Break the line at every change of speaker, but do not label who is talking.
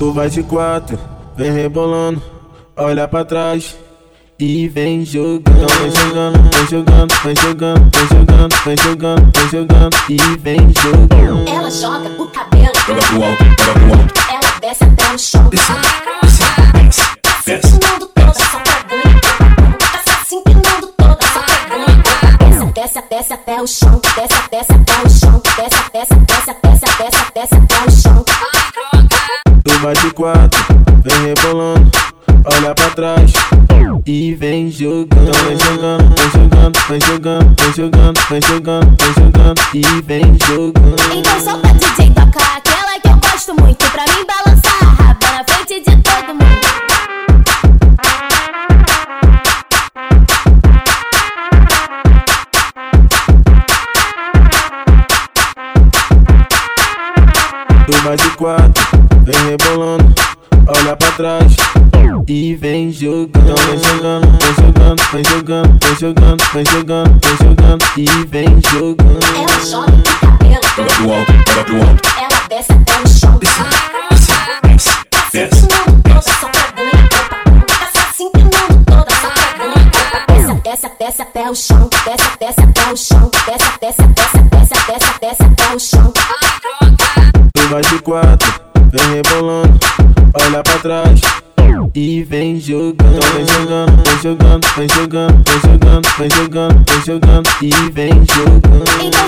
Tu vai de quatro, vem rebolando, olha pra trás. E vem jogando, vem jogando, vem jogando, vem jogando, vem jogando, vem jogando, vem jogando, e vem jogando.
Ela joga o cabelo,
Joga pro alto, joga pro alto.
ela desce até o chão.
Desce, desce, desce.
Empinando toda, só pegando. Tá se empinando toda, só pegando. Desce, desce até o chão. Desce, desce até o chão. Desce, desce, desce, desce,
vai de quatro, vem rebolando, olha pra trás. E vem jogando, vem jogando, vem jogando, vem jogando, vem jogando, vem jogando, vem jogando, e vem jogando.
Então solta DJ, toca aquela que eu gosto muito. Pra mim balançar a raba na frente de todo mundo.
Tu vai de quatro, vem rebolando, olha pra trás. E vem jogando, vem jogando, vem jogando, vem jogando, vem jogando, vem jogando, vem jogando, e vem jogando.
Ela joga o cabelo,
Joga pro alto, joga pro alto.
ela desce até o chão.
Desce, desce,
Tá se
desce.
Tá pegando. Desce, desce, desce até o chão. Desce, desce até o chão. Desce, desce, desce, desce, desce, desce até o chão.
Tu vai de quatro, vem rebolando, olha pra trás. E vem jogando, vem jogando, vem jogando, vem jogando, vem jogando, vem jogando, vem jogando, e vem jogando.